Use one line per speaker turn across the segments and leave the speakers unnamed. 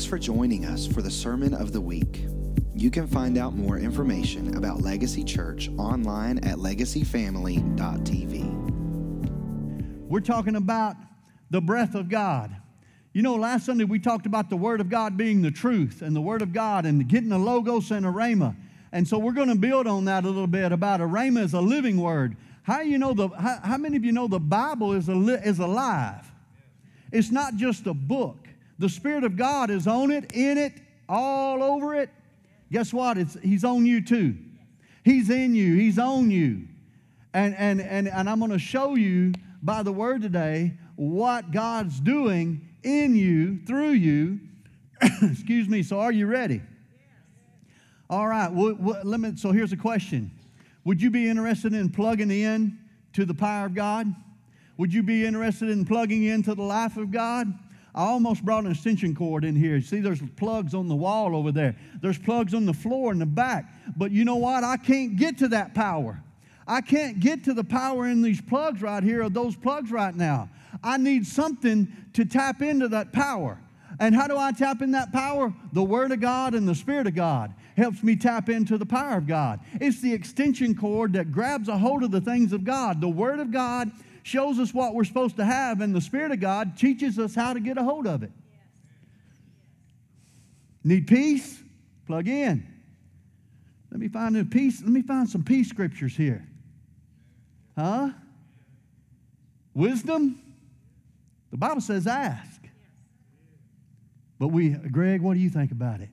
Thanks for joining us for the Sermon of the Week. You can find out more information about Legacy Church online at legacyfamily.tv.
We're talking about the breath of God. You know, last Sunday we talked about the Word of God being the truth and the Word of God and getting a logos and a rhema. And so we're going to build on that a little bit about a rhema is a living word. How you know the how, how many of you know the Bible is a is alive? It's not just a book. The Spirit of God is on it, in it, all over it. Guess what? It's, he's on you too. He's in you, He's on you. And, and, and, and I'm going to show you by the word today what God's doing in you, through you. Excuse me. So, are you ready? All right. Well, well, let me, so, here's a question Would you be interested in plugging in to the power of God? Would you be interested in plugging into the life of God? I almost brought an extension cord in here. See, there's plugs on the wall over there. There's plugs on the floor in the back. But you know what? I can't get to that power. I can't get to the power in these plugs right here or those plugs right now. I need something to tap into that power. And how do I tap in that power? The Word of God and the Spirit of God helps me tap into the power of God. It's the extension cord that grabs a hold of the things of God. The Word of God shows us what we're supposed to have, and the Spirit of God teaches us how to get a hold of it. Need peace? Plug in. Let me find a peace. Let me find some peace scriptures here. Huh? Wisdom? The Bible says ask. But we, Greg, what do you think about it?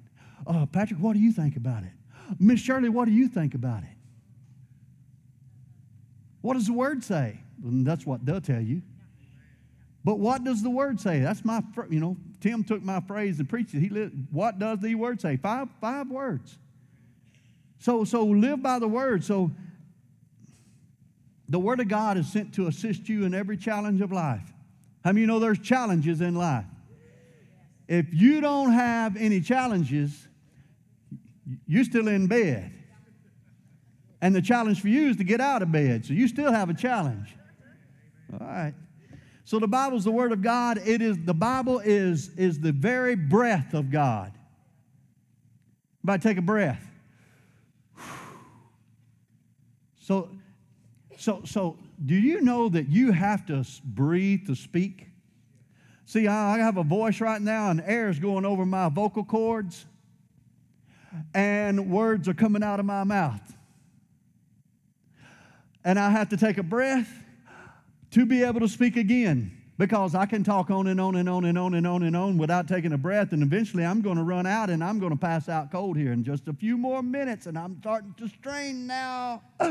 Uh, Patrick, what do you think about it? Miss Shirley, what do you think about it? What does the word say? And that's what they'll tell you. But what does the word say? That's my, you know, Tim took my phrase and preached it. He lived, what does the word say? Five, five words. So, so live by the word. So the word of God is sent to assist you in every challenge of life. How many you know there's challenges in life? If you don't have any challenges, you're still in bed. And the challenge for you is to get out of bed. So you still have a challenge. All right. So the Bible's the Word of God. It is the Bible is, is the very breath of God. Everybody take a breath. So, so, so do you know that you have to breathe to speak? See, I have a voice right now, and air is going over my vocal cords, and words are coming out of my mouth. And I have to take a breath to be able to speak again because I can talk on and on and on and on and on and on without taking a breath, and eventually I'm going to run out and I'm going to pass out cold here in just a few more minutes, and I'm starting to strain now.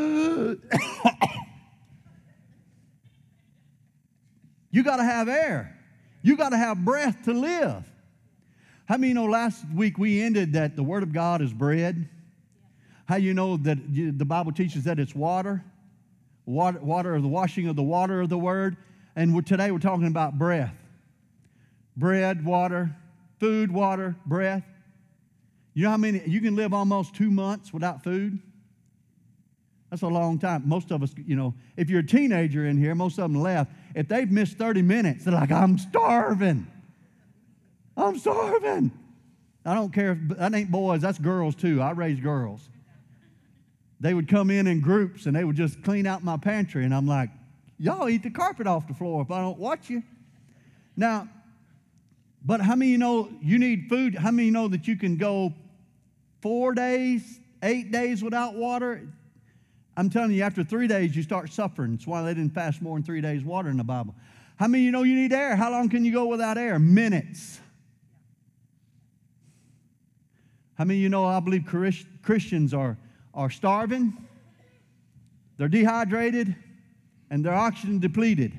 you got to have air, you got to have breath to live. How many know last week we ended that the Word of God is bread? How you know that the Bible teaches that it's water? Water, water the washing of the water of the word. And we're, today we're talking about breath bread, water, food, water, breath. You know how many, you can live almost two months without food? That's a long time. Most of us, you know, if you're a teenager in here, most of them left. If they've missed 30 minutes, they're like, I'm starving. I'm starving. I don't care if that ain't boys, that's girls too. I raise girls they would come in in groups and they would just clean out my pantry. And I'm like, y'all eat the carpet off the floor if I don't watch you. Now, but how many you know you need food? How many you know that you can go four days, eight days without water? I'm telling you, after three days, you start suffering. That's why they didn't fast more than three days water in the Bible. How many you know you need air? How long can you go without air? Minutes. How many you know I believe Christians are are starving, they're dehydrated, and they're oxygen depleted.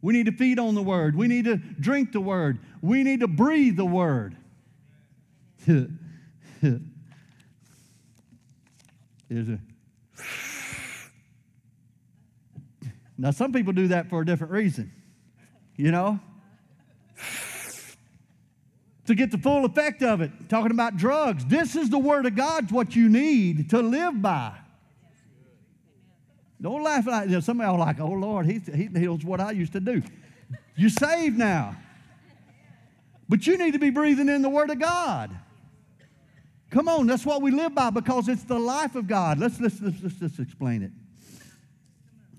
We need to feed on the Word. We need to drink the Word. We need to breathe the Word. There's a. Now, some people do that for a different reason, you know? To get the full effect of it. Talking about drugs. This is the Word of God, what you need to live by. Don't laugh like this. Somebody will like, oh Lord, he, he knows what I used to do. You're saved now. But you need to be breathing in the Word of God. Come on, that's what we live by because it's the life of God. Let's, let's, let's, let's, let's explain it.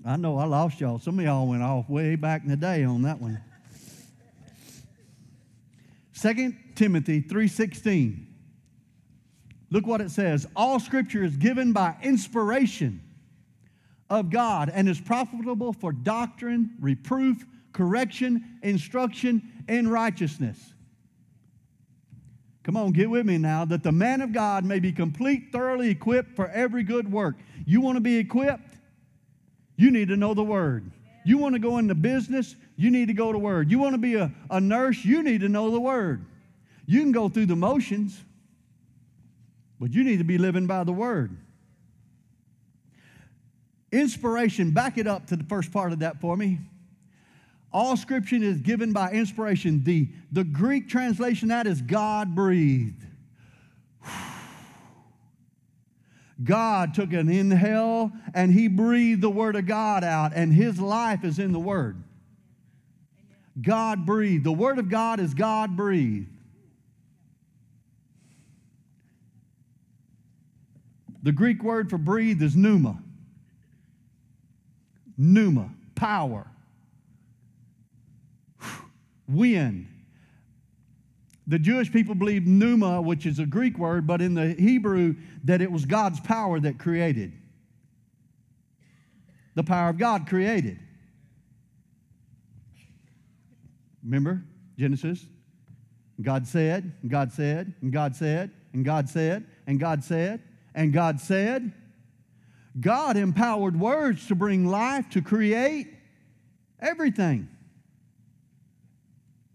I know I lost y'all. Some of y'all went off way back in the day on that one. 2 Timothy 3:16. Look what it says. All scripture is given by inspiration of God and is profitable for doctrine, reproof, correction, instruction in righteousness. Come on, get with me now. That the man of God may be complete, thoroughly equipped for every good work. You want to be equipped? You need to know the word. You want to go into business? You need to go to word. You want to be a, a nurse? You need to know the word. You can go through the motions, but you need to be living by the word. Inspiration, back it up to the first part of that for me. All scripture is given by inspiration. The, the Greek translation that is God breathed. God took an inhale and he breathed the word of God out, and his life is in the word. God breathed. The word of God is God breathed. The Greek word for breathe is pneuma. Pneuma, power, wind. The Jewish people believed pneuma, which is a Greek word, but in the Hebrew, that it was God's power that created. The power of God created. Remember Genesis? God said, God said, and God said, and God said, and God said, and God said. God empowered words to bring life, to create everything.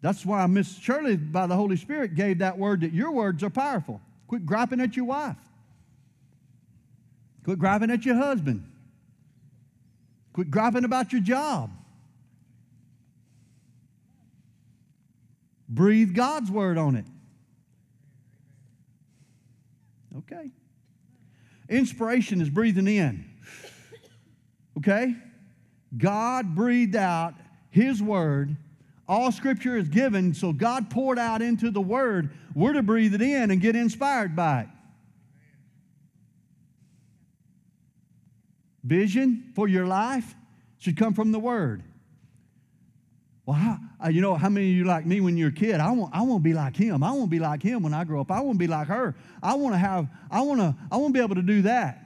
That's why Miss Shirley, by the Holy Spirit, gave that word that your words are powerful. Quit griping at your wife. Quit griping at your husband. Quit griping about your job. Breathe God's word on it. Okay. Inspiration is breathing in. Okay? God breathed out His word all scripture is given, so God poured out into the word. We're to breathe it in and get inspired by it. Vision for your life should come from the word. Well, how, uh, you know, how many of you like me when you're a kid? I want, I want to be like him. I want to be like him when I grow up. I want to be like her. I want to have, I want to, I want to be able to do that.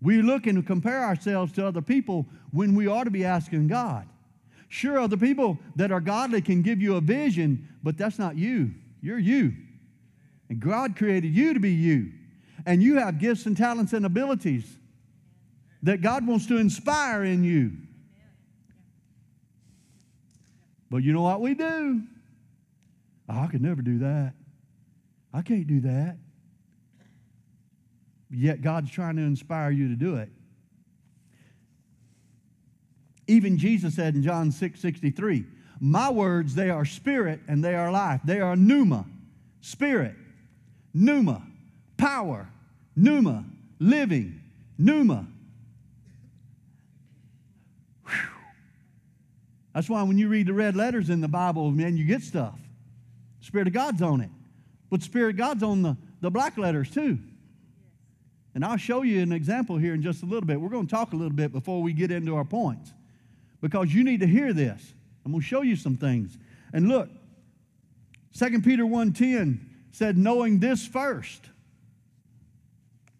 We look and compare ourselves to other people when we ought to be asking God. Sure, other people that are godly can give you a vision, but that's not you. You're you. And God created you to be you. And you have gifts and talents and abilities that God wants to inspire in you. But you know what we do? Oh, I could never do that. I can't do that. Yet God's trying to inspire you to do it. Even Jesus said in John 6 63, My words, they are spirit and they are life. They are pneuma, spirit, pneuma, power, pneuma, living, pneuma. That's why when you read the red letters in the Bible, man, you get stuff. Spirit of God's on it. But Spirit of God's on the, the black letters too. And I'll show you an example here in just a little bit. We're going to talk a little bit before we get into our points because you need to hear this. I'm going to show you some things. And look, 2 Peter 1:10 said knowing this first.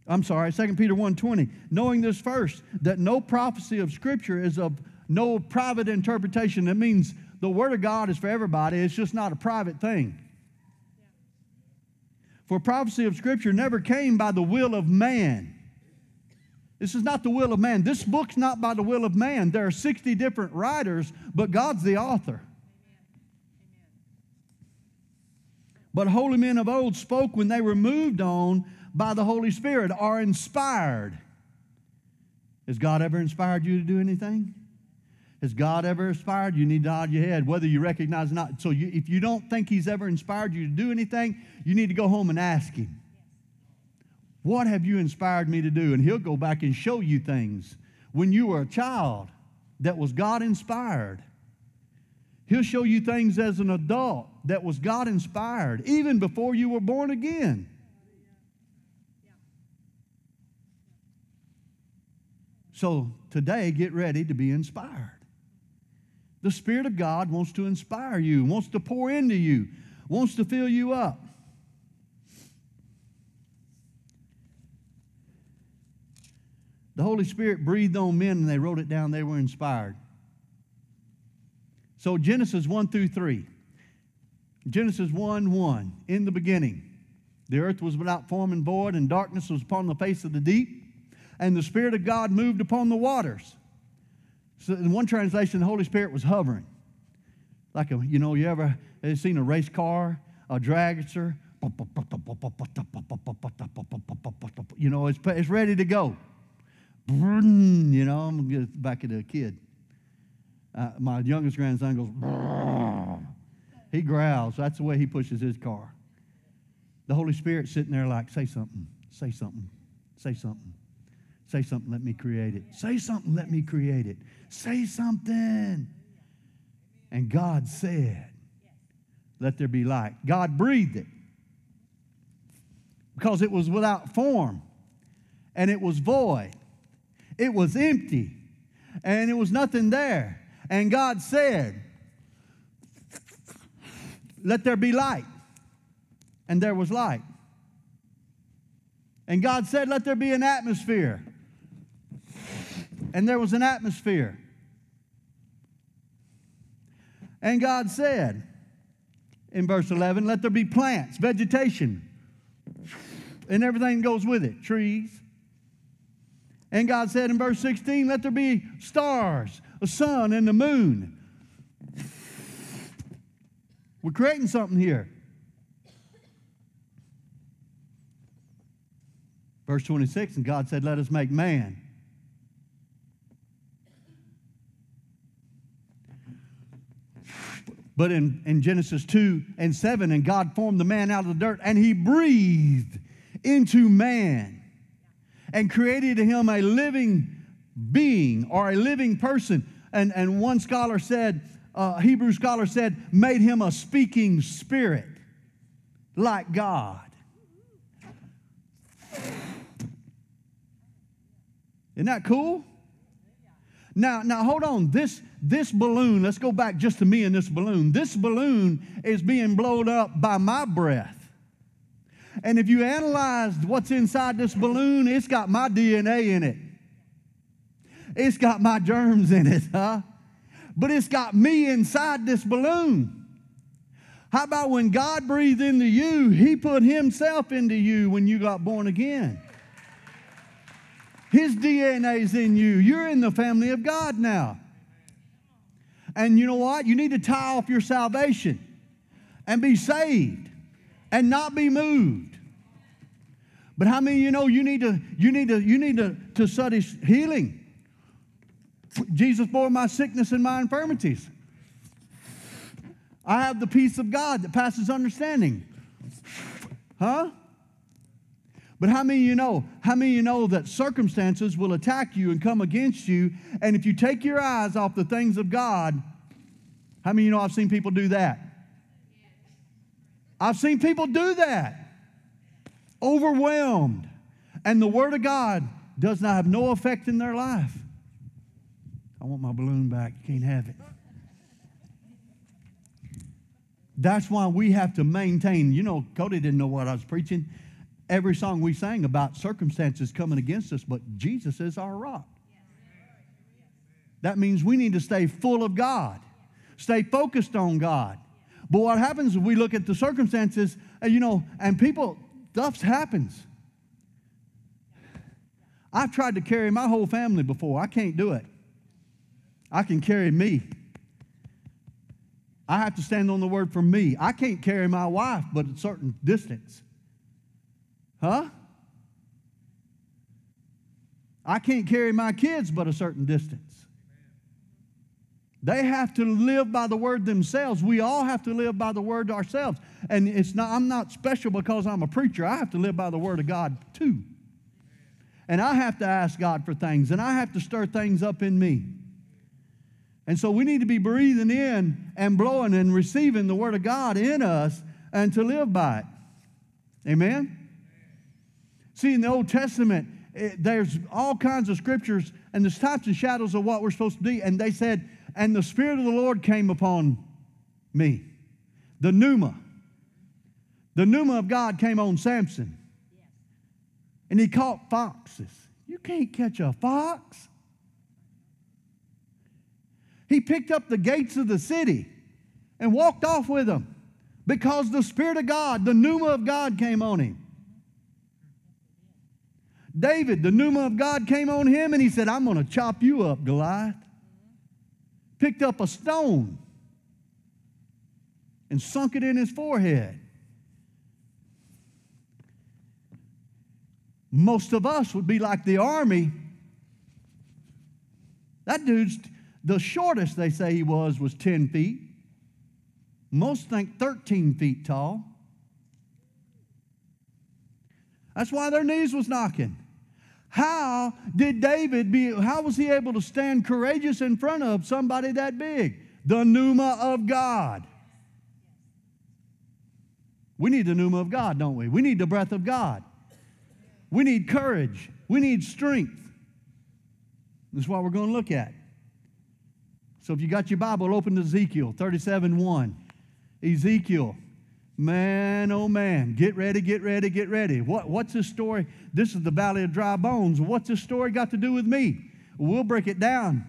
I'm sorry, 2 Peter 1:20, knowing this first that no prophecy of scripture is of no private interpretation. That means the word of God is for everybody. It's just not a private thing. For prophecy of scripture never came by the will of man this is not the will of man. This book's not by the will of man. There are 60 different writers, but God's the author. But holy men of old spoke when they were moved on by the Holy Spirit, are inspired. Has God ever inspired you to do anything? Has God ever inspired you? Need to nod your head, whether you recognize or not. So you, if you don't think He's ever inspired you to do anything, you need to go home and ask Him. What have you inspired me to do? And he'll go back and show you things when you were a child that was God inspired. He'll show you things as an adult that was God inspired, even before you were born again. So today, get ready to be inspired. The Spirit of God wants to inspire you, wants to pour into you, wants to fill you up. The Holy Spirit breathed on men and they wrote it down. They were inspired. So, Genesis 1 through 3. Genesis 1 1. In the beginning, the earth was without form and void, and darkness was upon the face of the deep, and the Spirit of God moved upon the waters. So, in one translation, the Holy Spirit was hovering. Like a, you know, you ever seen a race car, a dragster? You know, it's, it's ready to go. You know, I'm going back at a kid. Uh, my youngest grandson goes, he growls. That's the way he pushes his car. The Holy Spirit sitting there like, say something, say something, say something, say something, let me create it. Say something, let me create it. Say something. And God said, let there be light. God breathed it because it was without form and it was void. It was empty and it was nothing there. And God said, Let there be light. And there was light. And God said, Let there be an atmosphere. And there was an atmosphere. And God said, in verse 11, let there be plants, vegetation, and everything goes with it trees. And God said in verse 16, let there be stars a sun and the moon. We're creating something here. Verse 26, and God said, Let us make man. But in, in Genesis 2 and 7, and God formed the man out of the dirt, and he breathed into man and created him a living being or a living person and, and one scholar said, uh, Hebrew scholar said, made him a speaking spirit like God. Isn't that cool? Now, now hold on. This, this balloon, let's go back just to me and this balloon. This balloon is being blown up by my breath. And if you analyze what's inside this balloon, it's got my DNA in it. It's got my germs in it, huh? But it's got me inside this balloon. How about when God breathed into you, He put Himself into you when you got born again? His DNA is in you. You're in the family of God now. And you know what? You need to tie off your salvation and be saved and not be moved. But how many you know you need to you need to you need to, to study healing? Jesus bore my sickness and my infirmities. I have the peace of God that passes understanding. Huh? But how many you know? How many you know that circumstances will attack you and come against you? And if you take your eyes off the things of God, how many you know I've seen people do that? I've seen people do that. Overwhelmed. And the Word of God does not have no effect in their life. I want my balloon back. You can't have it. That's why we have to maintain. You know, Cody didn't know what I was preaching. Every song we sang about circumstances coming against us, but Jesus is our rock. That means we need to stay full of God, stay focused on God. But what happens if we look at the circumstances, you know, and people, stuff happens. I've tried to carry my whole family before. I can't do it. I can carry me. I have to stand on the word for me. I can't carry my wife, but a certain distance. Huh? I can't carry my kids, but a certain distance. They have to live by the word themselves. We all have to live by the word ourselves. And it's not, I'm not special because I'm a preacher. I have to live by the word of God too. And I have to ask God for things, and I have to stir things up in me. And so we need to be breathing in and blowing and receiving the Word of God in us and to live by it. Amen? See, in the Old Testament, it, there's all kinds of scriptures and there's types and shadows of what we're supposed to be. And they said, and the Spirit of the Lord came upon me. The pneuma. The pneuma of God came on Samson. And he caught foxes. You can't catch a fox. He picked up the gates of the city and walked off with them because the Spirit of God, the pneuma of God, came on him. David, the pneuma of God came on him and he said, I'm going to chop you up, Goliath. Picked up a stone and sunk it in his forehead. Most of us would be like the army. That dude's, the shortest they say he was, was 10 feet. Most think 13 feet tall. That's why their knees was knocking. How did David be, how was he able to stand courageous in front of somebody that big? The pneuma of God. We need the pneuma of God, don't we? We need the breath of God. We need courage. We need strength. That's what we're going to look at. So if you got your Bible, open to Ezekiel 37 1. Ezekiel Man, oh man, get ready, get ready, get ready. What, what's this story? This is the valley of dry bones. What's this story got to do with me? We'll break it down.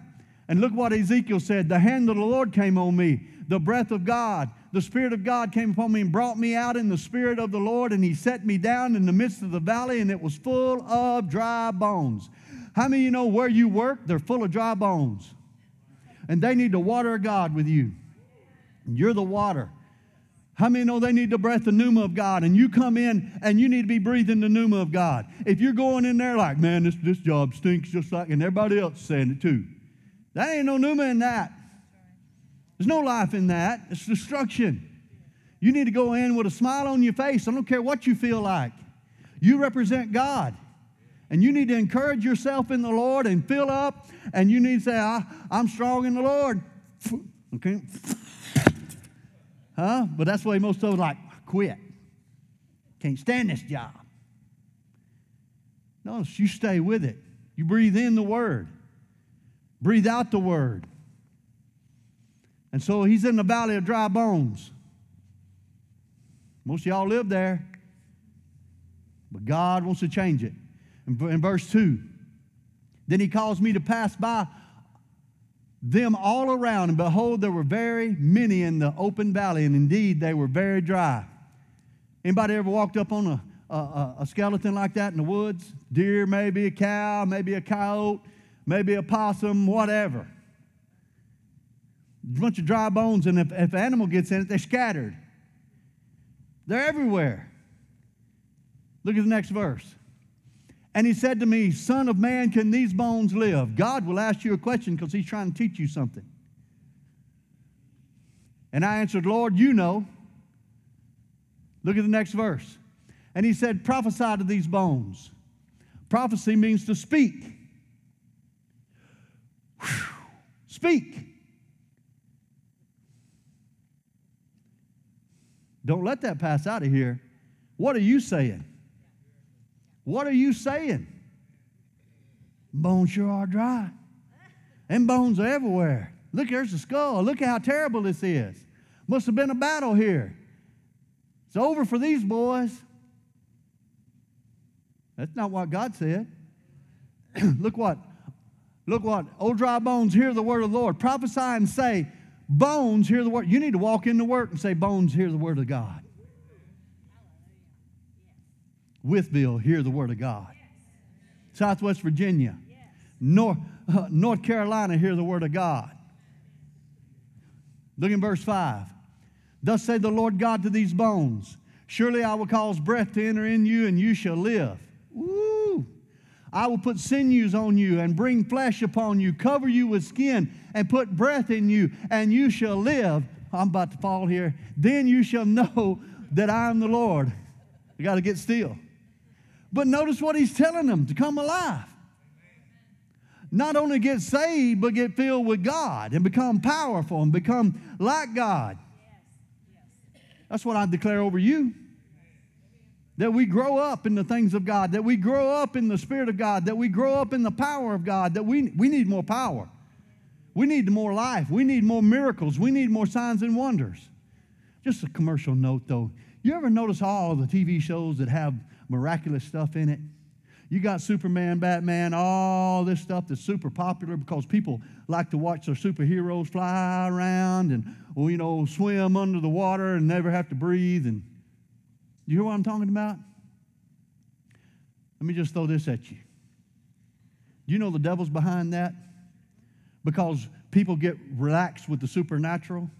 And look what Ezekiel said The hand of the Lord came on me, the breath of God, the Spirit of God came upon me and brought me out in the Spirit of the Lord, and He set me down in the midst of the valley, and it was full of dry bones. How many of you know where you work? They're full of dry bones. And they need the water of God with you. You're the water. How many know they need the breath, the pneuma of God? And you come in and you need to be breathing the pneuma of God. If you're going in there like, man, this, this job stinks just like, and everybody else saying it too. That ain't no pneuma in that. There's no life in that. It's destruction. You need to go in with a smile on your face. I don't care what you feel like. You represent God. And you need to encourage yourself in the Lord and fill up. And you need to say, I, I'm strong in the Lord. Okay? Huh? But that's why most of us like, quit. Can't stand this job. No, you stay with it. You breathe in the word, breathe out the word. And so he's in the valley of dry bones. Most of y'all live there, but God wants to change it. In, verse 2, then he calls me to pass by them all around, and behold, there were very many in the open valley, and indeed they were very dry. Anybody ever walked up on a, a, a skeleton like that in the woods? Deer, maybe a cow, maybe a coyote, maybe a possum, whatever. A bunch of dry bones, and if, if an animal gets in it, they're scattered. They're everywhere. Look at the next verse. And he said to me, Son of man, can these bones live? God will ask you a question because he's trying to teach you something. And I answered, Lord, you know. Look at the next verse. And he said, Prophesy to these bones. Prophecy means to speak. Whew. Speak. Don't let that pass out of here. What are you saying? What are you saying? Bones sure are dry. And bones are everywhere. Look, there's a skull. Look how terrible this is. Must have been a battle here. It's over for these boys. That's not what God said. look what, look what, old dry bones, hear the word of the Lord. Prophesy and say, bones, hear the word. You need to walk into work and say, bones, hear the word of God. Wytheville hear the word of God. Southwest Virginia, North, uh, North Carolina hear the word of God. Look in verse 5. Thus said the Lord God to these bones Surely I will cause breath to enter in you, and you shall live. Woo! I will put sinews on you and bring flesh upon you, cover you with skin, and put breath in you, and you shall live. I'm about to fall here. Then you shall know that I am the Lord. You got to get still. But notice what he's telling them to come alive. not only get saved, but get filled with God and become powerful and become like God. That's what I declare over you. That we grow up in the things of God, that we grow up in the Spirit of God, that we grow up in the power of God, that we, we need more power. We need more life. We need more miracles. We need more signs and wonders. Just a commercial note though. You ever notice all the TV shows that have miraculous stuff in it? You got Superman, Batman, all this stuff that's super popular because people like to watch their superheroes fly around and, well, you know, swim under the water and never have to breathe. And you hear what I'm talking about? Let me just throw this at you. Do you know the devil's behind that? Because people get relaxed with the supernatural,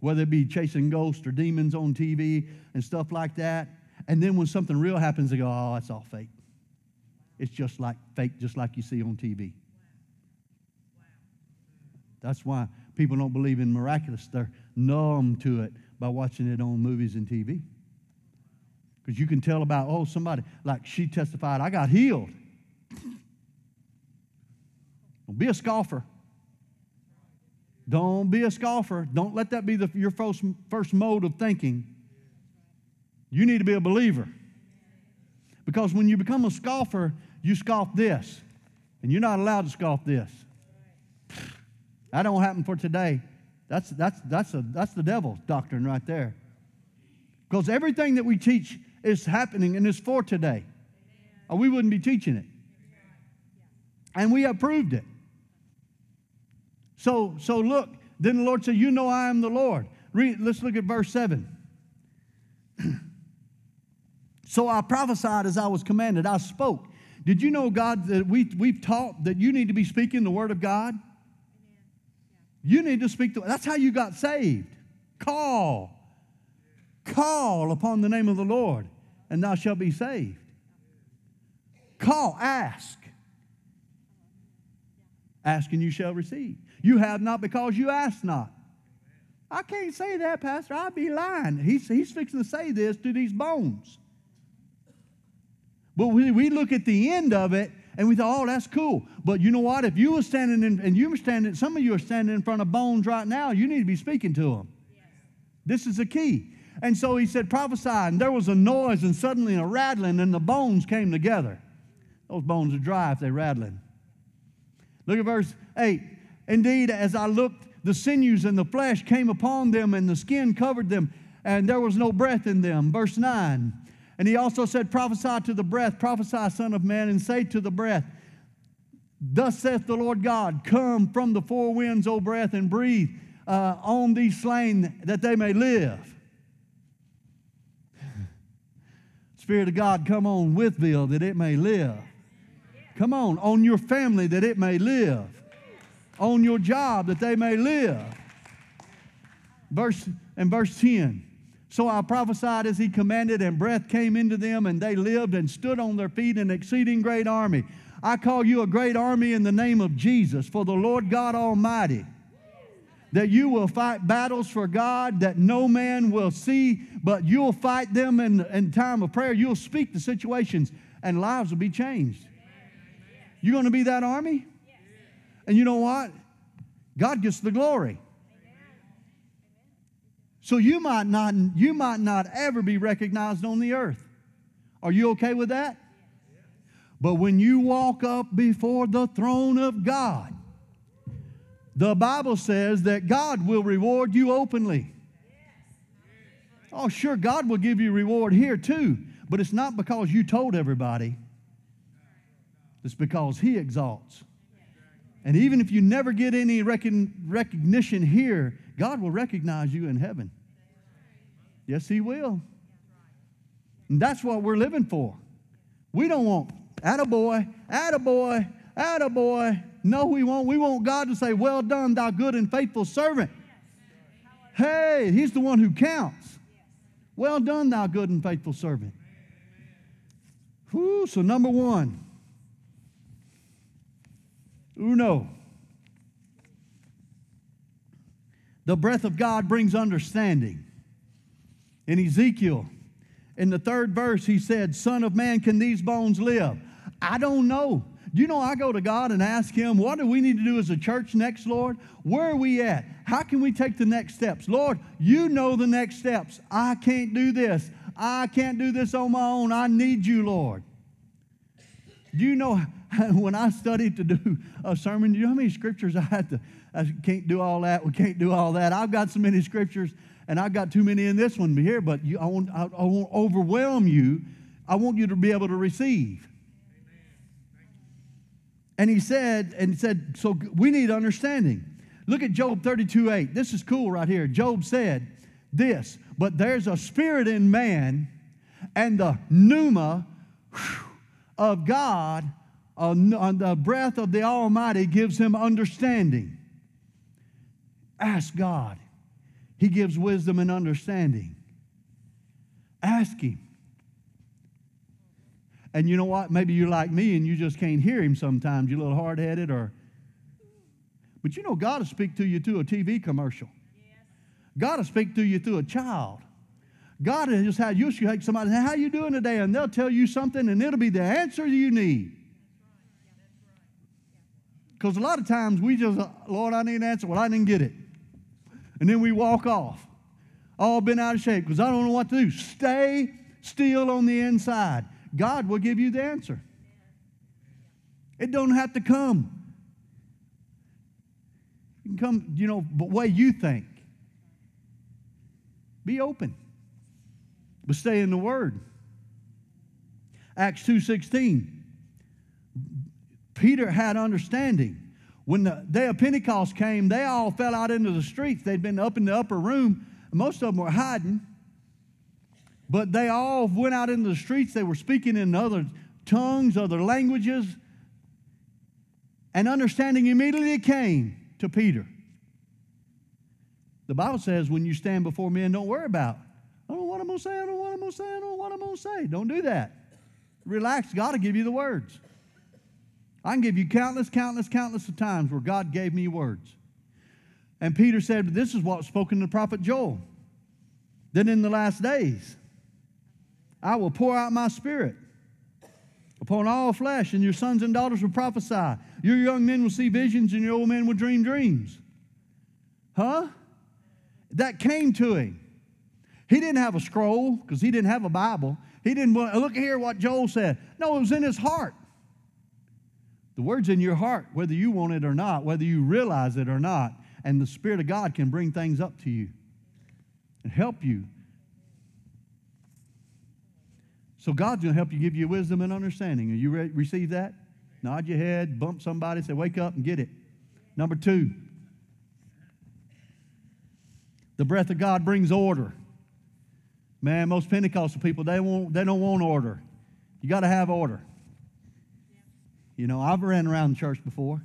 whether it be chasing ghosts or demons on TV and stuff like that. And then when something real happens, they go, oh, that's all fake. It's just like fake, just like you see on TV. That's why people don't believe in miraculous. They're numb to it by watching it on movies and TV. Because you can tell about, oh, somebody, like she testified, I got healed. Don't be a scoffer. Don't be a scoffer. Don't let that be the, your first, first mode of thinking. You need to be a believer. Because when you become a scoffer, you scoff this, and you're not allowed to scoff this. That don't happen for today. That's, that's, that's, a, that's the devil's doctrine right there. Because everything that we teach is happening and is for today. Or we wouldn't be teaching it. And we have proved it. So, so look, then the Lord said, You know I am the Lord. Read, let's look at verse 7. So I prophesied as I was commanded. I spoke. Did you know, God, that we, we've taught that you need to be speaking the word of God? You need to speak. The, that's how you got saved. Call. Call upon the name of the Lord, and thou shalt be saved. Call, ask. Ask and you shall receive. You have not because you ask not. I can't say that, Pastor. I'd be lying. He's, he's fixing to say this to these bones. But we, we look at the end of it and we thought, oh, that's cool. But you know what? If you were standing in, and you were standing, some of you are standing in front of bones right now, you need to be speaking to them. This is the key. And so he said, prophesy. And there was a noise and suddenly a rattling, and the bones came together. Those bones are dry if they're rattling. Look at verse 8. Indeed, as I looked, the sinews and the flesh came upon them, and the skin covered them, and there was no breath in them. Verse 9. And he also said, Prophesy to the breath, prophesy, Son of Man, and say to the breath, Thus saith the Lord God, Come from the four winds, O breath, and breathe uh, on these slain that they may live. Spirit of God, come on Wytheville that it may live. Come on, on your family that it may live. On your job that they may live. Verse and verse 10. So I prophesied as he commanded, and breath came into them, and they lived and stood on their feet, an exceeding great army. I call you a great army in the name of Jesus, for the Lord God Almighty, that you will fight battles for God that no man will see, but you'll fight them in, in time of prayer. You'll speak the situations, and lives will be changed. You're going to be that army? And you know what? God gets the glory. So you might not, you might not ever be recognized on the earth. Are you okay with that? But when you walk up before the throne of God, the Bible says that God will reward you openly. Oh, sure, God will give you reward here too, but it's not because you told everybody, it's because He exalts. And even if you never get any recognition here, God will recognize you in heaven. Yes, He will. And that's what we're living for. We don't want attaboy, attaboy, attaboy. No, we won't. We want God to say, Well done, thou good and faithful servant. Hey, He's the one who counts. Well done, thou good and faithful servant. Whew, so, number one, uno. The breath of God brings understanding. In Ezekiel, in the third verse, he said, Son of man, can these bones live? I don't know. Do you know I go to God and ask Him, what do we need to do as a church next, Lord? Where are we at? How can we take the next steps? Lord, you know the next steps. I can't do this. I can't do this on my own. I need you, Lord. Do you know when I studied to do a sermon, do you know how many scriptures I had to? I can't do all that. We can't do all that. I've got so many scriptures, and I've got too many in this one here. But you, I, won't, I, I won't overwhelm you. I want you to be able to receive. And he said, and he said, so we need understanding. Look at Job 32 8. This is cool right here. Job said this, but there's a spirit in man, and the pneuma of God, uh, the breath of the Almighty gives him understanding. Ask God. He gives wisdom and understanding. Ask Him. And you know what? Maybe you're like me and you just can't hear Him sometimes. You're a little hard headed or. But you know, God will speak to you through a TV commercial. God will speak to you through a child. God has just had you should somebody say, How you doing today? And they'll tell you something and it'll be the answer you need. Because a lot of times we just, Lord, I need an answer. Well, I didn't get it and then we walk off, all been out of shape because I don't know what to do. Stay still on the inside. God will give you the answer. It don't have to come. It can come, you know, the way you think. Be open. But stay in the Word. Acts 2.16. Peter had understanding when the day of Pentecost came, they all fell out into the streets. They'd been up in the upper room. Most of them were hiding. But they all went out into the streets. They were speaking in other tongues, other languages. And understanding immediately came to Peter. The Bible says when you stand before men, don't worry about, I don't know what I'm going to say, I don't know what I'm going to say, I don't know what I'm going to say. Don't do that. Relax. God will give you the words. I can give you countless, countless, countless of times where God gave me words. And Peter said, This is what was spoken to the prophet Joel. Then in the last days, I will pour out my spirit upon all flesh, and your sons and daughters will prophesy. Your young men will see visions, and your old men will dream dreams. Huh? That came to him. He didn't have a scroll because he didn't have a Bible. He didn't look here what Joel said. No, it was in his heart. The word's in your heart, whether you want it or not, whether you realize it or not. And the Spirit of God can bring things up to you and help you. So God's going to help you give you wisdom and understanding. Are you ready receive that? Nod your head, bump somebody, say, wake up and get it. Number two, the breath of God brings order. Man, most Pentecostal people, they, won't, they don't want order. You got to have order. You know, I've ran around the church before.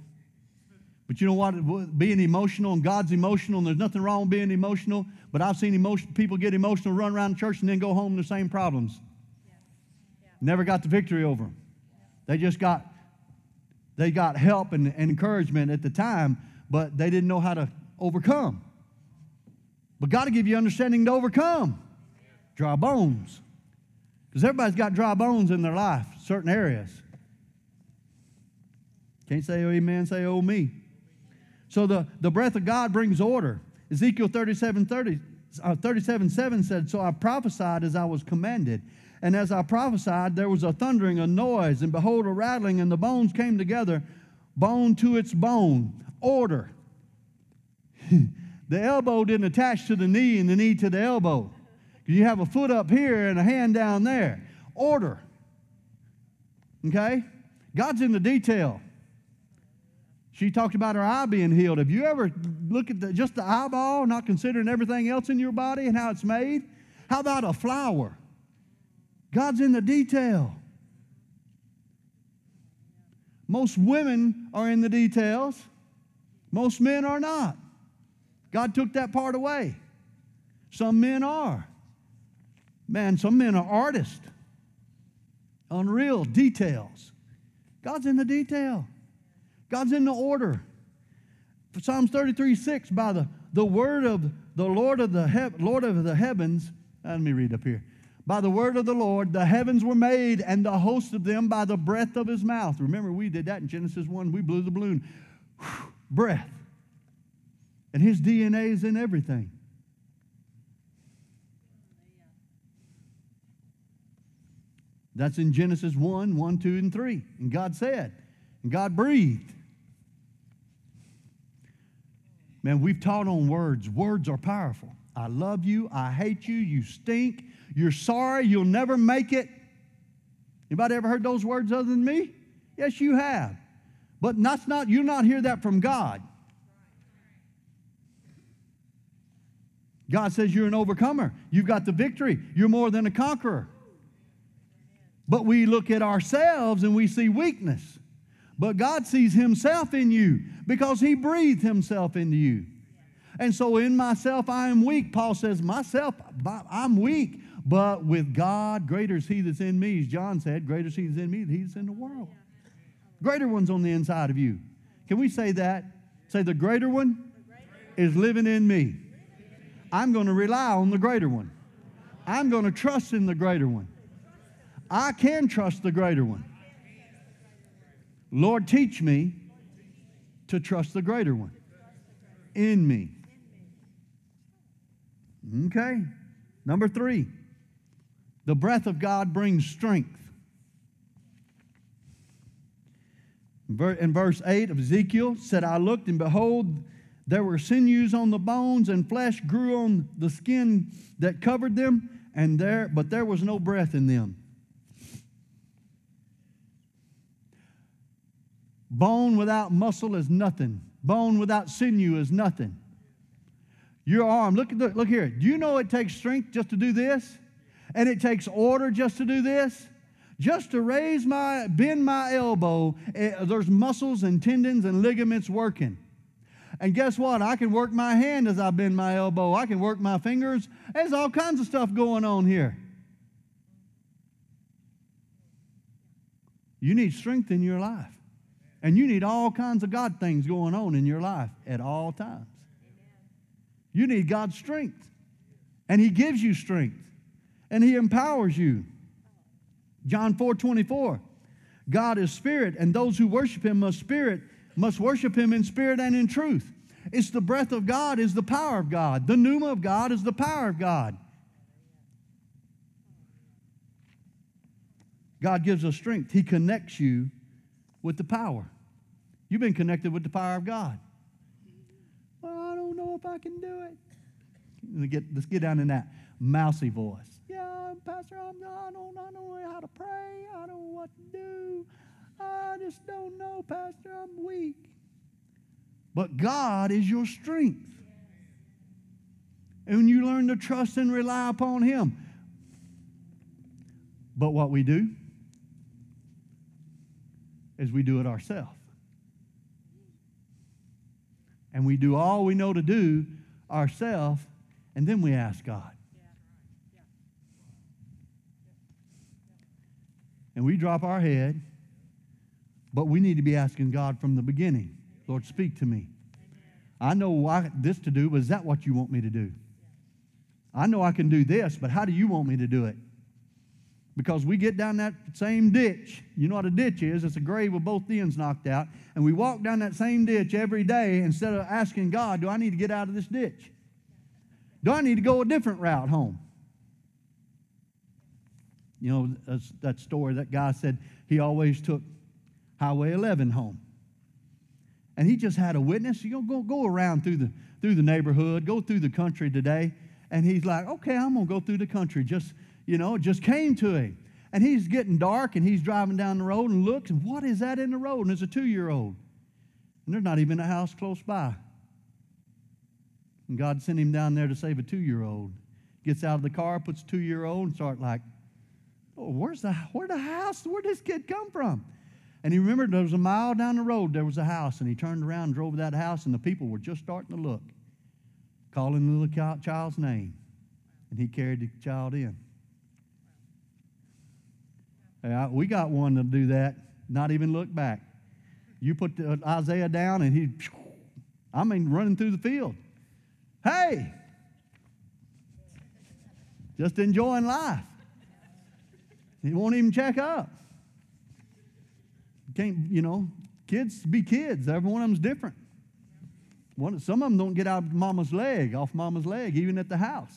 But you know what? Being emotional, and God's emotional, and there's nothing wrong with being emotional. But I've seen emotion, people get emotional, run around the church, and then go home the same problems. Yeah. Yeah. Never got the victory over them. They just got, they got help and, and encouragement at the time, but they didn't know how to overcome. But God to give you understanding to overcome dry bones. Because everybody's got dry bones in their life, certain areas. Can't say amen, say oh me. So the, the breath of God brings order. Ezekiel 37, 30, uh, 37 7 said, So I prophesied as I was commanded. And as I prophesied, there was a thundering, a noise, and behold, a rattling, and the bones came together, bone to its bone. Order. the elbow didn't attach to the knee, and the knee to the elbow. You have a foot up here and a hand down there. Order. Okay? God's in the detail. She talked about her eye being healed. Have you ever looked at the, just the eyeball, not considering everything else in your body and how it's made? How about a flower? God's in the detail. Most women are in the details, most men are not. God took that part away. Some men are. Man, some men are artists. Unreal details. God's in the detail. God's in the order. Psalms 33 6, by the, the word of the Lord of the, he- Lord of the heavens, uh, let me read up here. by the word of the Lord, the heavens were made, and the host of them by the breath of his mouth. Remember, we did that in Genesis 1. We blew the balloon. breath. And his DNA is in everything. That's in Genesis 1, 1, 2, and 3. And God said, and God breathed. Man, we've taught on words. Words are powerful. I love you. I hate you. You stink. You're sorry. You'll never make it. Anybody ever heard those words other than me? Yes, you have. But that's not, you not hear that from God. God says you're an overcomer. You've got the victory. You're more than a conqueror. But we look at ourselves and we see weakness. But God sees Himself in you because He breathed Himself into you. And so in myself, I am weak. Paul says, myself, I'm weak. But with God, greater is He that's in me. As John said, greater is He that's in me than He that's in the world. Greater one's on the inside of you. Can we say that? Say, the greater one is living in me. I'm going to rely on the greater one. I'm going to trust in the greater one. I can trust the greater one. Lord, teach me to trust the greater one in me. Okay. Number three, the breath of God brings strength. In verse 8 of Ezekiel said, I looked and behold, there were sinews on the bones and flesh grew on the skin that covered them, and there, but there was no breath in them. Bone without muscle is nothing. Bone without sinew is nothing. Your arm, look, the, look here. Do you know it takes strength just to do this? And it takes order just to do this? Just to raise my, bend my elbow, eh, there's muscles and tendons and ligaments working. And guess what? I can work my hand as I bend my elbow. I can work my fingers. There's all kinds of stuff going on here. You need strength in your life. And you need all kinds of God things going on in your life at all times. You need God's strength. And He gives you strength. And He empowers you. John 4 24. God is spirit, and those who worship Him must spirit, must worship Him in spirit and in truth. It's the breath of God is the power of God. The pneuma of God is the power of God. God gives us strength. He connects you with the power. You've been connected with the power of God Well, I don't know if I can do it. Let's get, down in that mousy voice. Yeah, Pastor, I'm, I, don't, I don't know how to pray. I don't know what to do. I just don't know, Pastor. I'm weak. But God is your strength. And you learn to trust and rely upon Him. But what we do is we do it ourselves and we do all we know to do ourselves, and then we ask God. And we drop our head, but we need to be asking God from the beginning Lord, speak to me. I know why this to do, but is that what you want me to do? I know I can do this, but how do you want me to do it? Because we get down that same ditch. You know what a ditch is? It's a grave with both ends knocked out. And we walk down that same ditch every day instead of asking God, Do I need to get out of this ditch? Do I need to go a different route home? You know, that story, that guy said he always took Highway 11 home. And he just had a witness. You know, go, go around through the, through the neighborhood, go through the country today. And he's like, okay, I'm going to go through the country just you know, it just came to him. And he's getting dark and he's driving down the road and looks, and what is that in the road? And it's a two year old. And there's not even a house close by. And God sent him down there to save a two year old. Gets out of the car, puts two year old, and start like, oh, where's the, where the house? Where'd this kid come from? And he remembered there was a mile down the road, there was a house, and he turned around and drove to that house, and the people were just starting to look, calling the little child's name. And he carried the child in. We got one to do that, not even look back. You put the, uh, Isaiah down, and he, I mean, running through the field. Hey! Just enjoying life. He won't even check up. Can't, you know, kids be kids. Every one of them's different. One, some of them don't get out of mama's leg, off mama's leg, even at the house.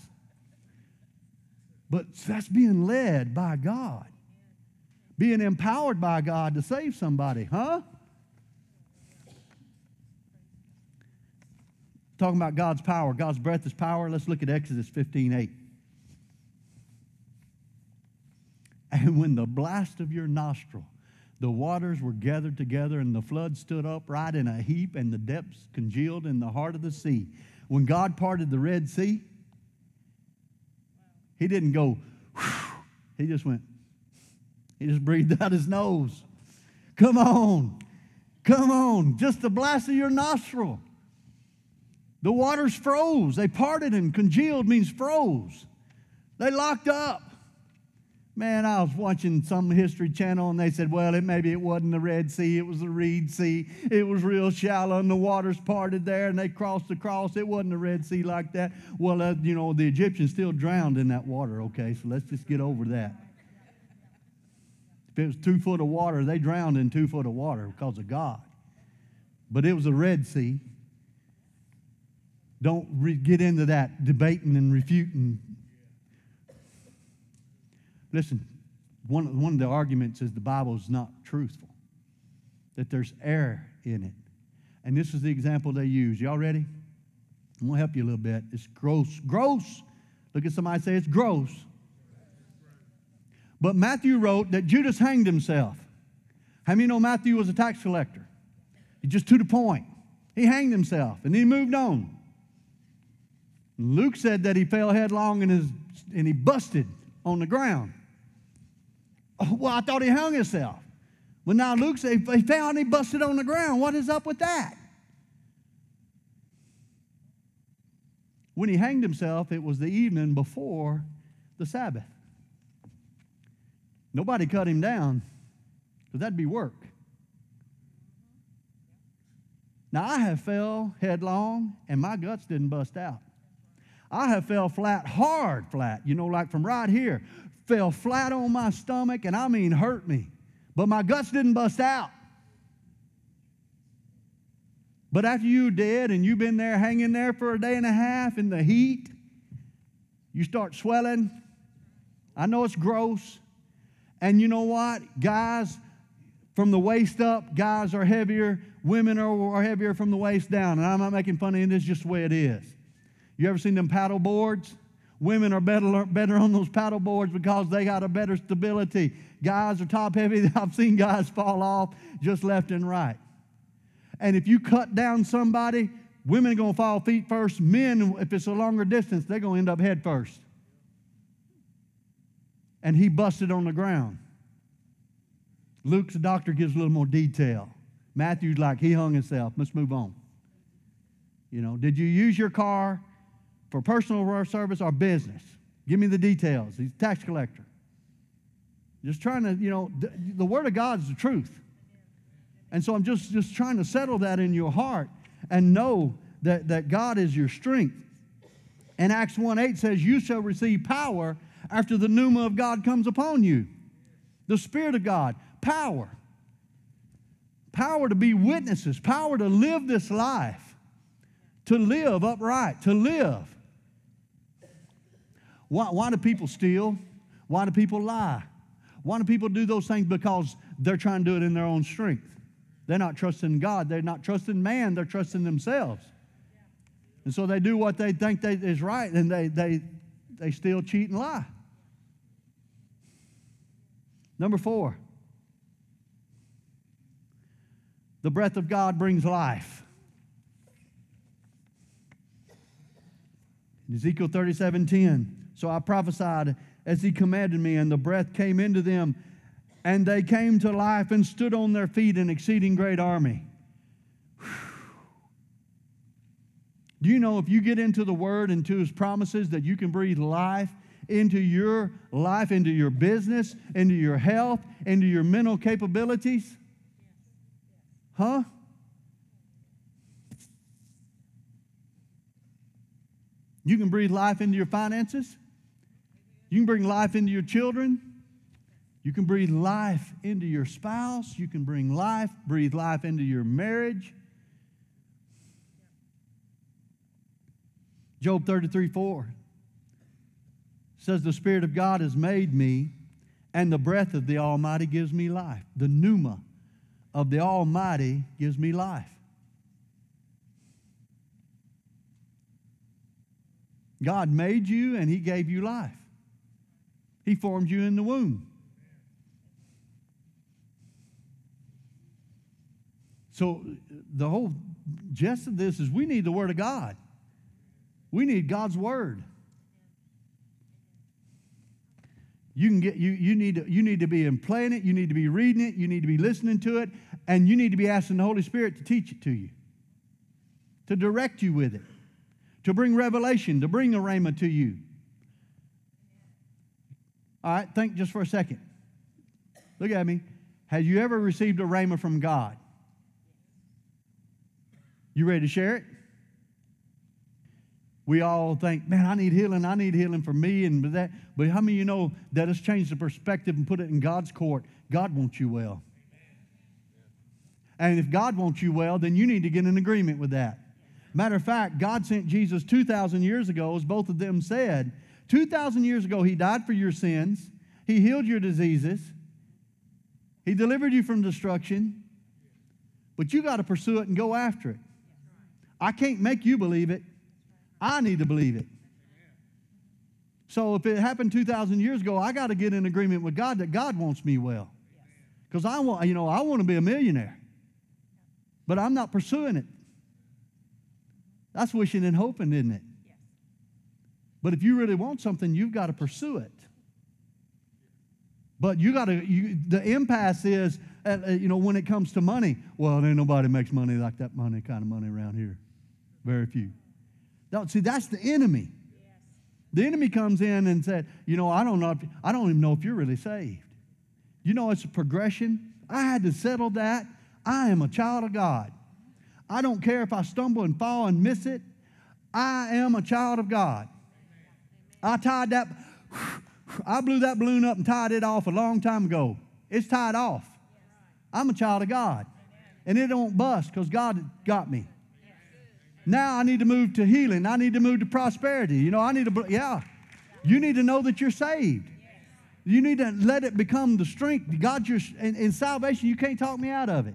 But that's being led by God, being empowered by God to save somebody, huh? Talking about God's power. God's breath is power. Let's look at Exodus 15 8. And when the blast of your nostril, the waters were gathered together, and the flood stood upright in a heap, and the depths congealed in the heart of the sea. When God parted the Red Sea, He didn't go, whew, He just went, He just breathed out His nose. Come on, come on, just the blast of your nostril. The waters froze. They parted and congealed means froze. They locked up. Man, I was watching some History Channel and they said, well, it, maybe it wasn't the Red Sea, it was the Reed Sea. It was real shallow and the waters parted there and they crossed across. It wasn't the Red Sea like that. Well, uh, you know, the Egyptians still drowned in that water, okay? So let's just get over that. If it was two foot of water, they drowned in two foot of water because of God. But it was a Red Sea. Don't re- get into that debating and refuting Listen, one, one of the arguments is the Bible is not truthful, that there's error in it. And this is the example they use. Y'all ready? I'm going to help you a little bit. It's gross. Gross. Look at somebody say it's gross. But Matthew wrote that Judas hanged himself. How many know Matthew was a tax collector? He just to the point. He hanged himself and he moved on. Luke said that he fell headlong and, his, and he busted on the ground. Oh, well, I thought he hung himself. Well, now Luke said he found he busted on the ground. What is up with that? When he hanged himself, it was the evening before the Sabbath. Nobody cut him down because that'd be work. Now, I have fell headlong and my guts didn't bust out. I have fell flat, hard flat, you know, like from right here fell flat on my stomach, and I mean hurt me. But my guts didn't bust out. But after you dead and you've been there hanging there for a day and a half in the heat, you start swelling. I know it's gross. And you know what? Guys, from the waist up, guys are heavier. Women are, are heavier from the waist down. And I'm not making fun of it, it's just the way it is. You ever seen them paddle boards? Women are better, better on those paddle boards because they got a better stability. Guys are top heavy. I've seen guys fall off just left and right. And if you cut down somebody, women are going to fall feet first. Men, if it's a longer distance, they're going to end up head first. And he busted on the ground. Luke's doctor gives a little more detail. Matthew's like, he hung himself. Let's move on. You know, did you use your car? for personal service or business. Give me the details. He's a tax collector. Just trying to, you know, the, the Word of God is the truth. And so I'm just, just trying to settle that in your heart and know that, that God is your strength. And Acts 1 8 says, You shall receive power after the pneuma of God comes upon you. The Spirit of God, power. Power to be witnesses, power to live this life, to live upright, to live. Why, why do people steal? Why do people lie? Why do people do those things? Because they're trying to do it in their own strength. They're not trusting God. They're not trusting man. They're trusting themselves. And so they do what they think they, is right, and they, they, they steal, cheat, and lie. Number four, the breath of God brings life. In Ezekiel 37 10, so I prophesied as he commanded me, and the breath came into them, and they came to life and stood on their feet, an exceeding great army. Whew. Do you know if you get into the Word, and into His promises, that you can breathe life into your life, into your business, into your health, into your mental capabilities? Huh? You can breathe life into your finances. You can bring life into your children. You can breathe life into your spouse. You can bring life, breathe life into your marriage. Job 33 4 says, The Spirit of God has made me, and the breath of the Almighty gives me life. The pneuma of the Almighty gives me life. God made you and He gave you life. He formed you in the womb. So, the whole gist of this is we need the Word of God. We need God's Word. You can get you you need to you need to be playing it, you need to be reading it, you need to be listening to it, and you need to be asking the Holy Spirit to teach it to you, to direct you with it, to bring revelation, to bring a rhema to you. All right, think just for a second. Look at me. Have you ever received a rhema from God? You ready to share it? We all think, man, I need healing. I need healing for me and that. But how many of you know that has changed the perspective and put it in God's court? God wants you well. And if God wants you well, then you need to get in agreement with that. Matter of fact, God sent Jesus 2,000 years ago, as both of them said. 2,000 years ago, He died for your sins, He healed your diseases, He delivered you from destruction, but you got to pursue it and go after it. I can't make you believe it. I need to believe it. So if it happened 2,000 years ago, I got to get in agreement with God that God wants me well. Because I want, you know, I want to be a millionaire. But I'm not pursuing it. That's wishing and hoping, isn't it? But if you really want something, you've got to pursue it. But you got to, you, the impasse is, uh, you know, when it comes to money, well, ain't nobody makes money like that money, kind of money around here. Very few. Don't, see, that's the enemy. The enemy comes in and said, you know, I don't know, if, I don't even know if you're really saved. You know, it's a progression. I had to settle that. I am a child of God. I don't care if I stumble and fall and miss it. I am a child of God. I tied that, I blew that balloon up and tied it off a long time ago. It's tied off. I'm a child of God. And it don't bust because God got me. Now I need to move to healing. I need to move to prosperity. You know, I need to, yeah. You need to know that you're saved. You need to let it become the strength. God, your in, in salvation, you can't talk me out of it.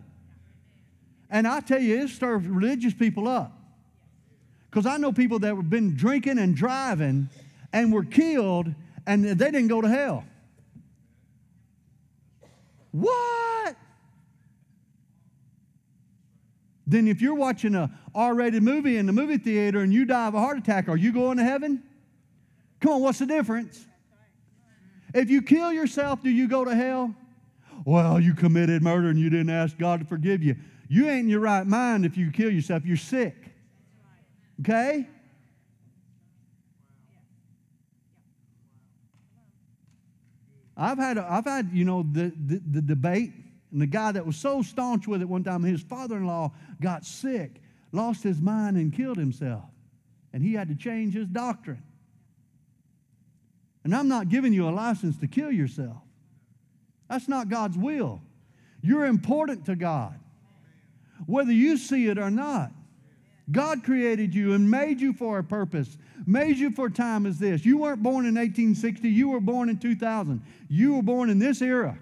And I tell you, it stirs religious people up. Because I know people that have been drinking and driving and were killed and they didn't go to hell. What? Then if you're watching a R-rated movie in the movie theater and you die of a heart attack, are you going to heaven? Come on, what's the difference? If you kill yourself, do you go to hell? Well, you committed murder and you didn't ask God to forgive you. You ain't in your right mind if you kill yourself. You're sick. Okay? I've had, I've had you know, the, the, the debate and the guy that was so staunch with it one time, his father in law got sick, lost his mind, and killed himself. And he had to change his doctrine. And I'm not giving you a license to kill yourself. That's not God's will. You're important to God, whether you see it or not. God created you and made you for a purpose, made you for time as this. You weren't born in 1860, you were born in 2000. You were born in this era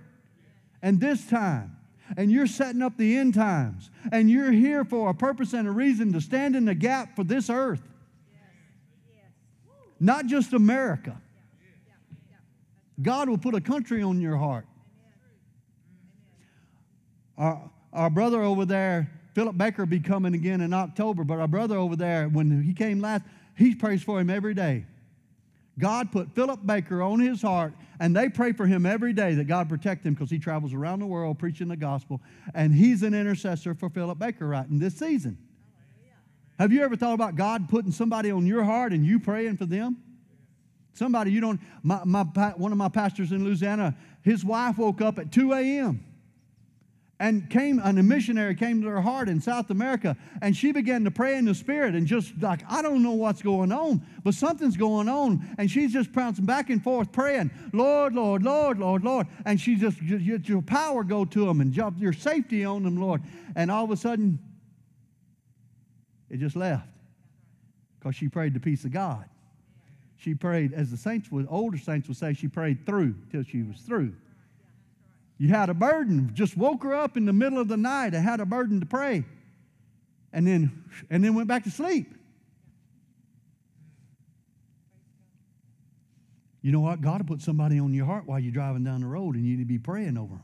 and this time. And you're setting up the end times. And you're here for a purpose and a reason to stand in the gap for this earth. Not just America. God will put a country on your heart. Our, our brother over there, Philip Baker, be coming again in October. But our brother over there, when he came last, he prays for him every day. God put Philip Baker on his heart, and they pray for him every day that God protect him because he travels around the world preaching the gospel, and he's an intercessor for Philip Baker right in this season. Have you ever thought about God putting somebody on your heart and you praying for them? Somebody you don't, my, my, one of my pastors in Louisiana, his wife woke up at 2 a.m. and came and a missionary came to her heart in south america and she began to pray in the spirit and just like i don't know what's going on but something's going on. And she's just bouncing back and forth praying lord lord lord lord lord. And she just your power go to them and your safety on them lord. And all of a sudden it just left because she prayed the peace of god. She prayed as the saints would older saints would say she prayed through till she was through you had a burden, just woke her up in the middle of the night and had a burden to pray. And then and then went back to sleep. You know what? God will put somebody on your heart while you're driving down the road and you need to be praying over them.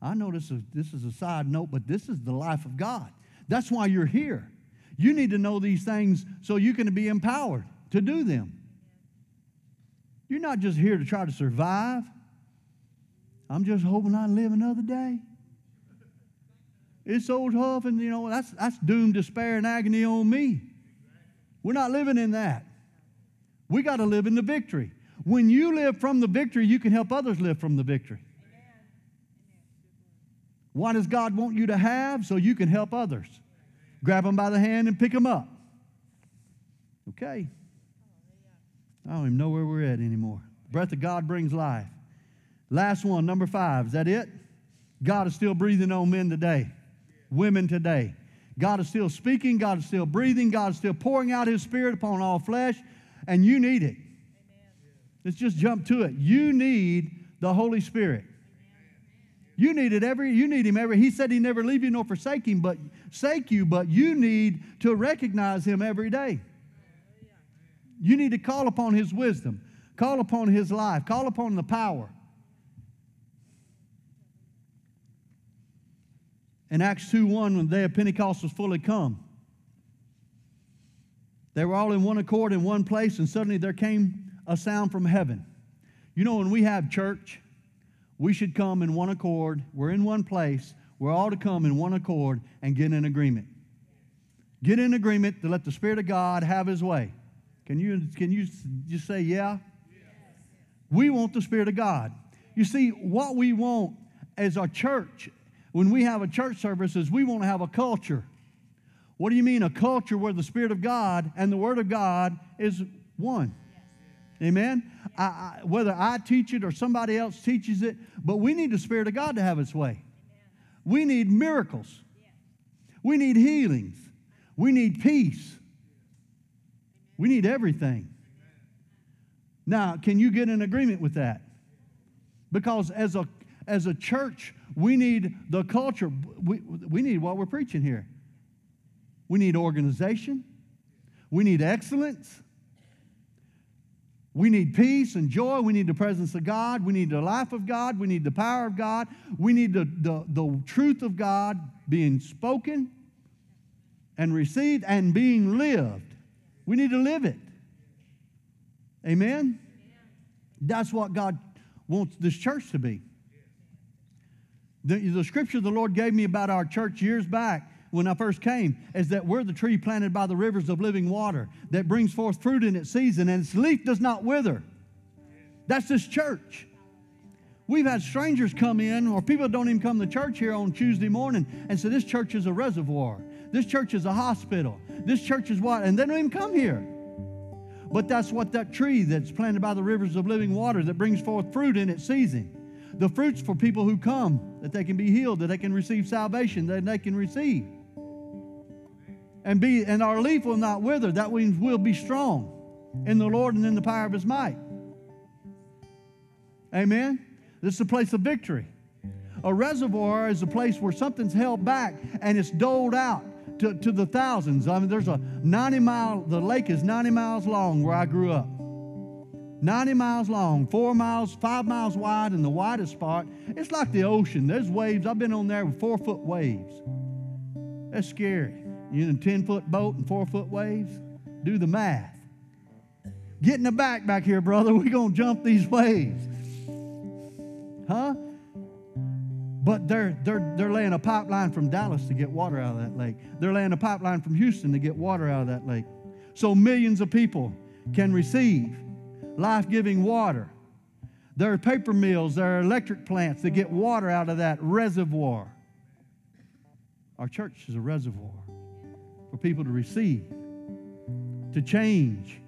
I know this is, this is a side note, but this is the life of God. That's why you're here. You need to know these things so you can be empowered to do them. You're not just here to try to survive. I'm just hoping I live another day. It's so tough, and you know, that's, that's doom, despair, and agony on me. We're not living in that. We got to live in the victory. When you live from the victory, you can help others live from the victory. What does God want you to have so you can help others? Grab them by the hand and pick them up. Okay. I don't even know where we're at anymore. The breath of God brings life. Last one, number five. Is that it? God is still breathing on men today, women today. God is still speaking, God is still breathing, God is still pouring out His Spirit upon all flesh, and you need it. Amen. Let's just jump to it. You need the Holy Spirit. You need it every, you need him every. He said he never leave you nor forsake him, but sake you, but you need to recognize him every day. You need to call upon his wisdom, call upon his life, call upon the power. In Acts 2 1, when the day of Pentecost was fully come, they were all in one accord in one place, and suddenly there came a sound from heaven. You know, when we have church, we should come in one accord. We're in one place. We're all to come in one accord and get in agreement. Get in agreement to let the Spirit of God have His way. Can you, can you just say, yeah? We want the Spirit of God. You see, what we want as a church when we have a church service is we want to have a culture. What do you mean a culture where the Spirit of God and the Word of God is one? Amen? I, I, whether I teach it or somebody else teaches it, but we need the Spirit of God to have its way. We need miracles. We need healings. We need peace. We need everything. Now, can you get in agreement with that? Because as a, as a church, we need the culture. We, we need what we're preaching here. We need organization. We need excellence. We need peace and joy. We need the presence of God. We need the life of God. We need the power of God. We need the, the, the truth of God being spoken and received and being lived. We need to live it. Amen? That's what God wants this church to be. The, the scripture the Lord gave me about our church years back when I first came is that we're the tree planted by the rivers of living water that brings forth fruit in its season and its leaf does not wither. That's this church. We've had strangers come in, or people don't even come to church here on Tuesday morning and say, This church is a reservoir. This church is a hospital. This church is what? And they don't even come here. But that's what that tree that's planted by the rivers of living water that brings forth fruit in its season the fruits for people who come, that they can be healed, that they can receive salvation, that they can receive. And be and our leaf will not wither. That means we'll be strong in the Lord and in the power of his might. Amen. This is a place of victory. A reservoir is a place where something's held back and it's doled out to, to the thousands. I mean, there's a 90 mile, the lake is 90 miles long where I grew up. 90 miles long, four miles, five miles wide, and the widest part. It's like the ocean. There's waves. I've been on there with four foot waves. That's scary. You in a 10 foot boat and four foot waves? Do the math. Get in the back back here, brother. We're going to jump these waves. Huh? But they're, they're, they're laying a pipeline from Dallas to get water out of that lake. They're laying a pipeline from Houston to get water out of that lake. So millions of people can receive life giving water. There are paper mills, there are electric plants that get water out of that reservoir. Our church is a reservoir for people to receive, to change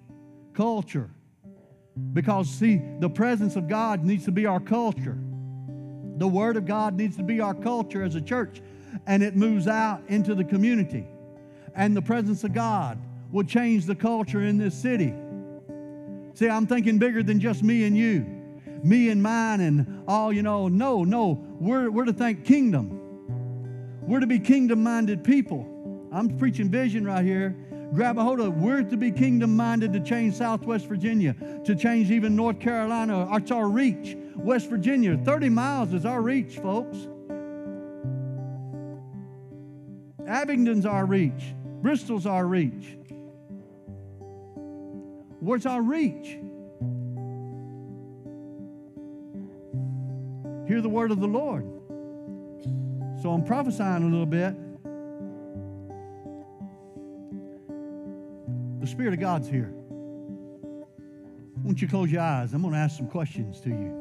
culture. Because, see, the presence of God needs to be our culture. The Word of God needs to be our culture as a church, and it moves out into the community. And the presence of God will change the culture in this city. See, I'm thinking bigger than just me and you, me and mine, and all, you know. No, no, we're, we're to think kingdom. We're to be kingdom minded people. I'm preaching vision right here. Grab a hold of it. We're to be kingdom minded to change Southwest Virginia, to change even North Carolina. It's our reach. West Virginia, 30 miles is our reach, folks. Abingdon's our reach. Bristol's our reach. Where's our reach? Hear the word of the Lord. So I'm prophesying a little bit. The Spirit of God's here. Won't you close your eyes? I'm going to ask some questions to you.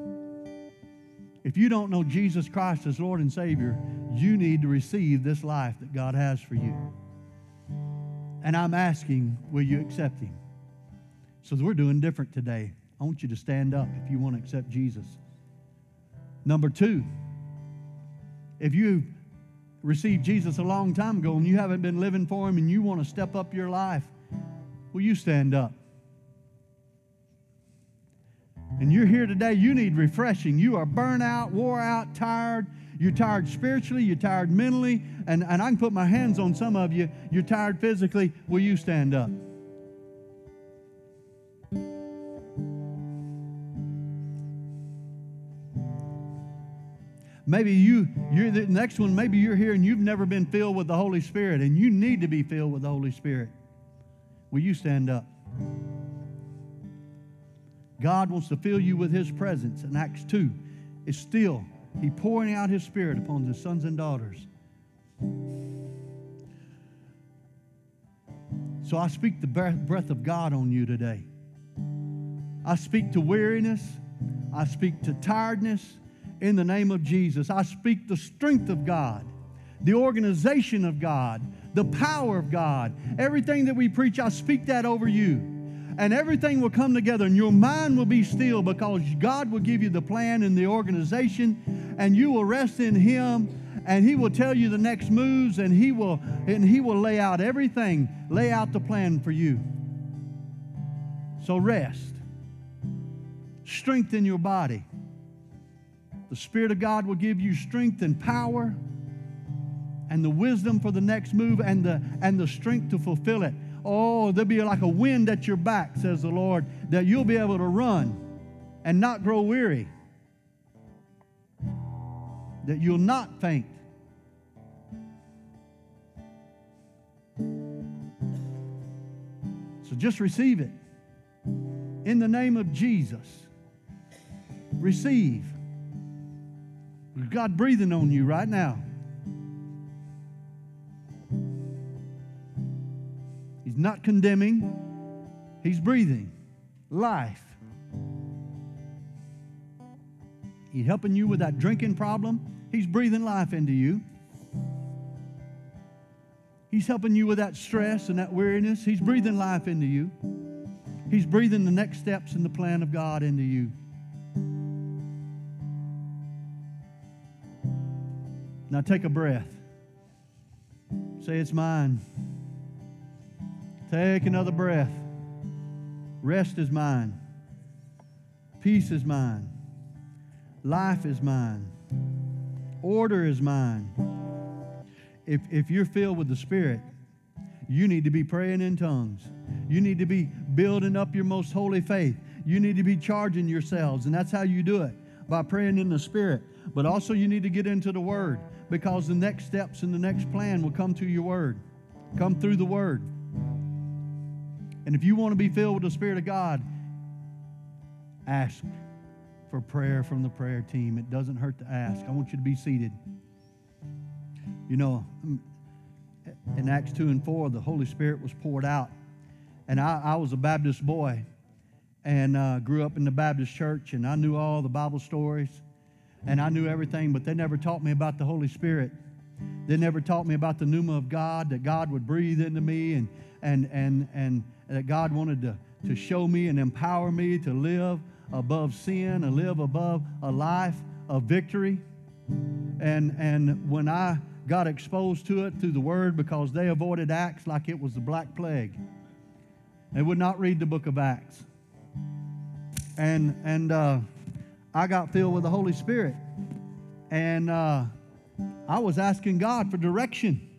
If you don't know Jesus Christ as Lord and Savior, you need to receive this life that God has for you. And I'm asking, will you accept Him? So we're doing different today. I want you to stand up if you want to accept Jesus. Number two, if you received Jesus a long time ago and you haven't been living for Him and you want to step up your life, will you stand up? And you're here today, you need refreshing. You are burnt out, wore out, tired. You're tired spiritually, you're tired mentally, and, and I can put my hands on some of you. You're tired physically. Will you stand up? Maybe you, you're the next one, maybe you're here and you've never been filled with the Holy Spirit and you need to be filled with the Holy Spirit. Will you stand up? God wants to fill you with His presence. In Acts 2, it's still He pouring out His Spirit upon His sons and daughters. So I speak the breath of God on you today. I speak to weariness. I speak to tiredness in the name of Jesus. I speak the strength of God, the organization of God, the power of God. Everything that we preach, I speak that over you. And everything will come together, and your mind will be still because God will give you the plan and the organization, and you will rest in Him, and He will tell you the next moves, and He will and He will lay out everything, lay out the plan for you. So rest. Strengthen your body. The Spirit of God will give you strength and power and the wisdom for the next move and the, and the strength to fulfill it. Oh, there'll be like a wind at your back, says the Lord, that you'll be able to run and not grow weary, that you'll not faint. So just receive it. In the name of Jesus, receive. God breathing on you right now. He's not condemning, He's breathing life. He's helping you with that drinking problem. He's breathing life into you. He's helping you with that stress and that weariness. He's breathing life into you. He's breathing the next steps in the plan of God into you. Now take a breath. Say, It's mine. Take another breath. Rest is mine. Peace is mine. Life is mine. Order is mine. If, if you're filled with the Spirit, you need to be praying in tongues. You need to be building up your most holy faith. You need to be charging yourselves, and that's how you do it by praying in the Spirit. But also, you need to get into the Word because the next steps and the next plan will come through your word, come through the word. And if you want to be filled with the Spirit of God, ask for prayer from the prayer team. It doesn't hurt to ask. I want you to be seated. You know, in Acts 2 and 4, the Holy Spirit was poured out. And I, I was a Baptist boy and uh, grew up in the Baptist church, and I knew all the Bible stories and I knew everything, but they never taught me about the Holy Spirit. They never taught me about the pneuma of God, that God would breathe into me and, and, and, and that God wanted to, to show me and empower me to live above sin, to live above a life of victory. And, and when I got exposed to it through the Word, because they avoided Acts like it was the Black Plague, they would not read the book of Acts. And, and uh, I got filled with the Holy Spirit. And uh, I was asking God for direction.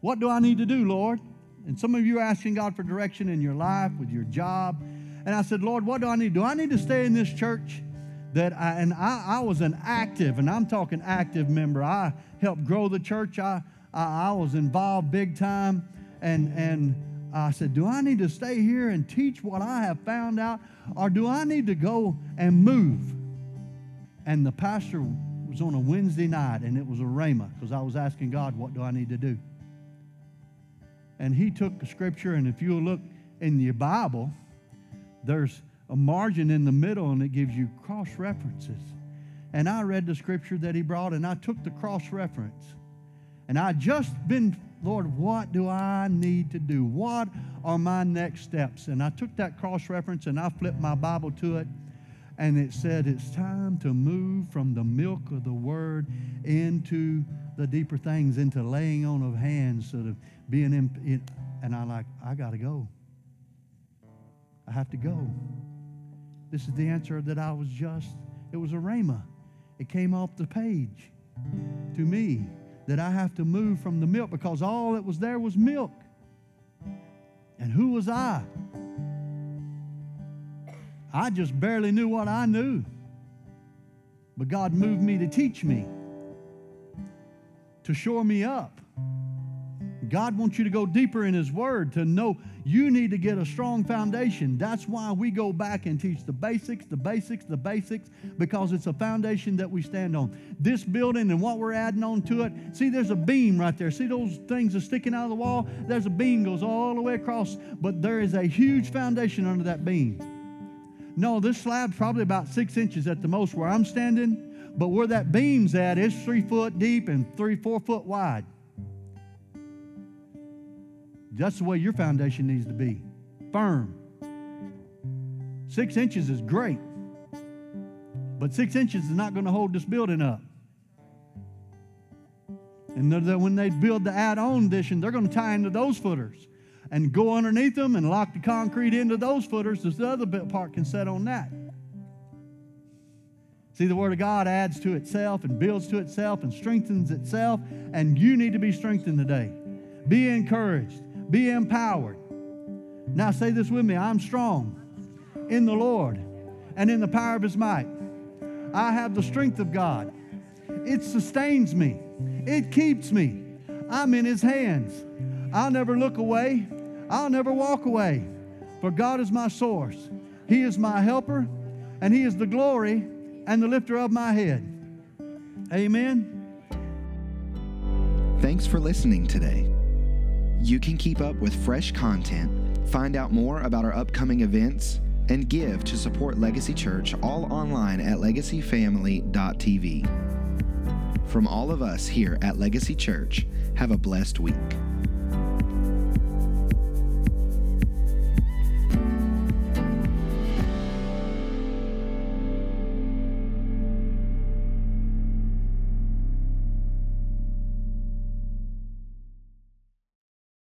What do I need to do, Lord? And some of you are asking God for direction in your life, with your job. And I said, Lord, what do I need? Do I need to stay in this church? That I, and I, I was an active, and I'm talking active member. I helped grow the church. I, I, I was involved big time. And, and I said, Do I need to stay here and teach what I have found out? Or do I need to go and move? And the pastor was on a Wednesday night, and it was a Rhema because I was asking God, What do I need to do? And he took the scripture, and if you look in your Bible, there's a margin in the middle, and it gives you cross references. And I read the scripture that he brought, and I took the cross reference. And I just been, Lord, what do I need to do? What are my next steps? And I took that cross reference and I flipped my Bible to it, and it said, It's time to move from the milk of the word into the deeper things, into laying on of hands, sort of being in. And I'm like, I got to go. I have to go. This is the answer that I was just, it was a rhema. It came off the page to me that I have to move from the milk because all that was there was milk. And who was I? I just barely knew what I knew. But God moved me to teach me, to shore me up. God wants you to go deeper in His Word to know you need to get a strong foundation. That's why we go back and teach the basics, the basics, the basics, because it's a foundation that we stand on. This building and what we're adding on to it, see, there's a beam right there. See those things are sticking out of the wall? There's a beam goes all the way across, but there is a huge foundation under that beam. No, this slab's probably about six inches at the most where I'm standing, but where that beam's at, it's three foot deep and three, four foot wide. That's the way your foundation needs to be firm. Six inches is great, but six inches is not going to hold this building up. And when they build the add on addition, they're going to tie into those footers and go underneath them and lock the concrete into those footers so the other part can set on that. See, the Word of God adds to itself and builds to itself and strengthens itself, and you need to be strengthened today. Be encouraged. Be empowered. Now say this with me I'm strong in the Lord and in the power of his might. I have the strength of God. It sustains me, it keeps me. I'm in his hands. I'll never look away, I'll never walk away. For God is my source, He is my helper, and He is the glory and the lifter of my head. Amen.
Thanks for listening today. You can keep up with fresh content, find out more about our upcoming events, and give to support Legacy Church all online at legacyfamily.tv. From all of us here at Legacy Church, have a blessed week.